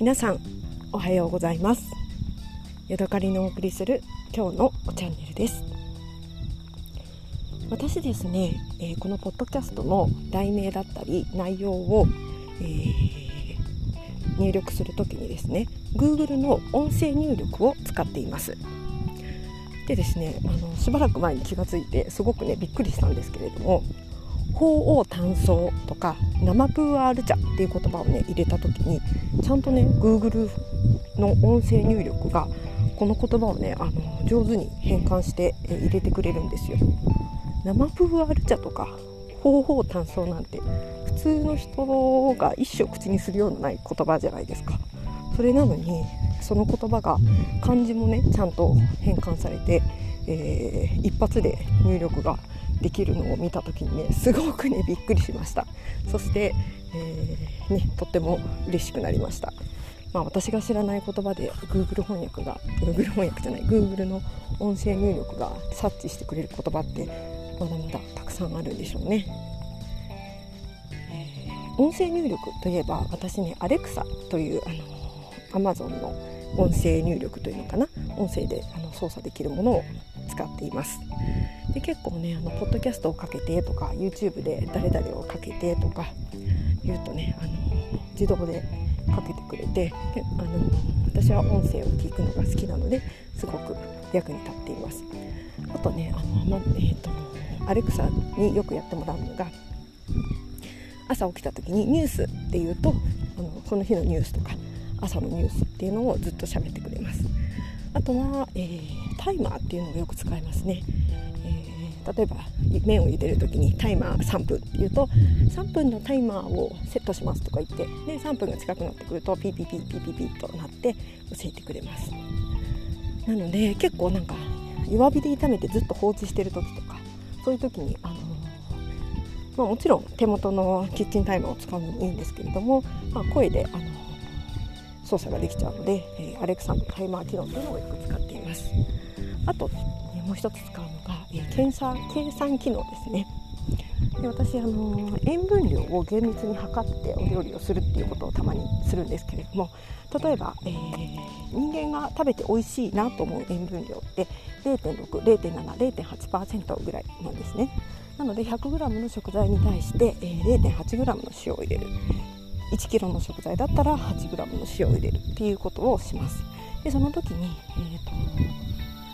皆さんおはようございます。ヤドカリのお送りする今日のチャンネルです。私ですね、えー、このポッドキャストの題名だったり内容を、えー、入力するときにですね Google の音声入力を使っています。でですねあのしばらく前に気がついてすごくねびっくりしたんですけれども鳳凰単層とか生プーアール茶っていう言葉をね入れた時にちゃんとね Google の音声入力がこの言葉をねあの上手に変換して入れてくれるんですよ。生プーアール茶とか鳳凰単層なんて普通の人が一生口にするようなない言葉じゃないですか。それなのにその言葉が漢字もねちゃんと変換されて、えー、一発で入力ができるのを見た時にねすごくねびっくりしました。そして、えー、ね、とっても嬉しくなりました、まあ、私が知らない言葉で Google 翻訳が Google 翻訳じゃない Google の音声入力が察知してくれる言葉ってまだまだたくさんあるんでしょうね、音声入力といえば私ねアレクサというあの Amazon の音声入力というのかな？音声であの操作できるものを使っています。で結構ねあのポッドキャストをかけてとか YouTube で誰々をかけてとか言うとねあの自動でかけてくれてあの私は音声を聞くのが好きなのですごく役に立っています。あとねあの、まえーと、アレクサによくやってもらうのが朝起きた時にニュースっていうとあのその日のニュースとか朝のニュースっていうのをずっと喋ってくれます。あとは、えー、タイマーっていうのがよく使いますね、例えば麺を茹でる時にタイマー3分っていうと3分のタイマーをセットしますとか言ってで3分が近くなってくるとピーピーピーピーピーピーとなって教えてくれます。なので結構なんか弱火で炒めてずっと放置してる時とかそういう時にあのまあ、もちろん手元のキッチンタイマーを使うのもいいんですけれども、まあ、声であの操作ができちゃうので、えー、アレクサのタイマー機能というのをよく使っています。あと、もう一つ使うのが、えー、計算計算機能ですね。で私、あのー、塩分量を厳密に測ってお料理をするっていうことをたまにするんですけれども例えば、えー、人間が食べて美味しいなと思う塩分量って0.6、0.7、0.8%ぐらいなんですね。なので 100g の食材に対して、えー、0.8g の塩を入れる。1kg の食材だったら 8g の塩を入れるっていうことをします。でその時に、えーと、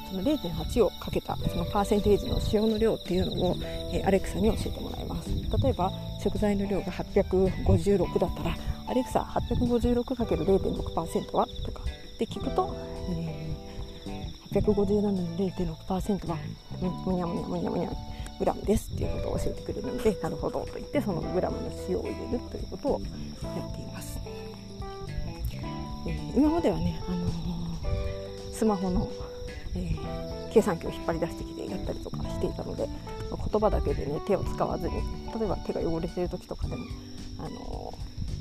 その0.8をかけたそのパーセンテージの塩の量っていうのを、えー、アレクサに教えてもらいます。例えば食材の量が856だったらアレクサ 856×0.6% は？とか。って聞くと、えー、857の0.6%はむにゃむにゃむにゃむにゃグラムですっていうことを教えてくれるのでなるほどと言ってそのグラムの塩を入れるということをやっています、えー、今まではね、あのー、スマホの、えー、計算機を引っ張り出してきてやったりとかしていたので、まあ、言葉だけでね手を使わずに例えば手が汚れてる時とかでも、あの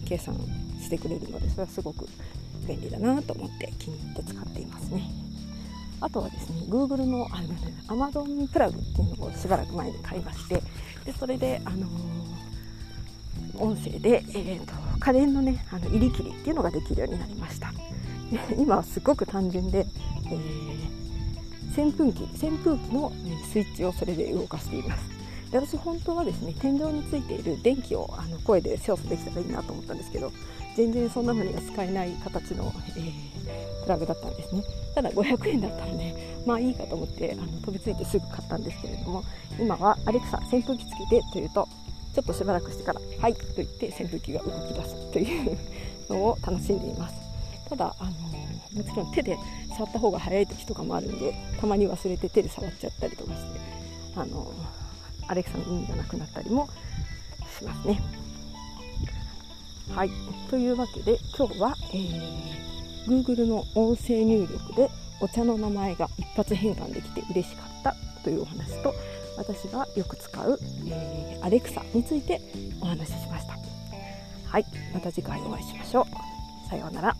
計算してくれるのでそれはすごく便利だなと思って気に入って使っていますね。あとはですね Google のあの、ね、Amazon プラグっていうのをしばらく前に買いましてでそれで、あのー、音声で、えーと、家電のねあの入り切りっていうのができるようになりました今はすごく単純で、えー、扇風機扇風機の、ね、スイッチをそれで動かしています。で私本当はですね天井についている電気をあの声で操作できたらいいなと思ったんですけど全然そんなのには使えない形の、えー、プラグだったんですね。ただ500円だったのでまあいいかと思ってあの飛びついてすぐ買ったんですけれども今はアレクサ扇風機つけてというとちょっとしばらくしてから「はい」と言って扇風機が動き出すというのを楽しんでいます。ただあのもちろん手で触った方が早い時とかもあるんでたまに忘れて手で触っちゃったりとかしてあのアレクサの意味がなくなったりもしますね。はいというわけで今日は、えー、Google の音声入力でお茶の名前が一発変換できて嬉しかったというお話と私がよく使う、えー、アレクサについてお話ししました。はいまた次回お会いしましょう。さようなら。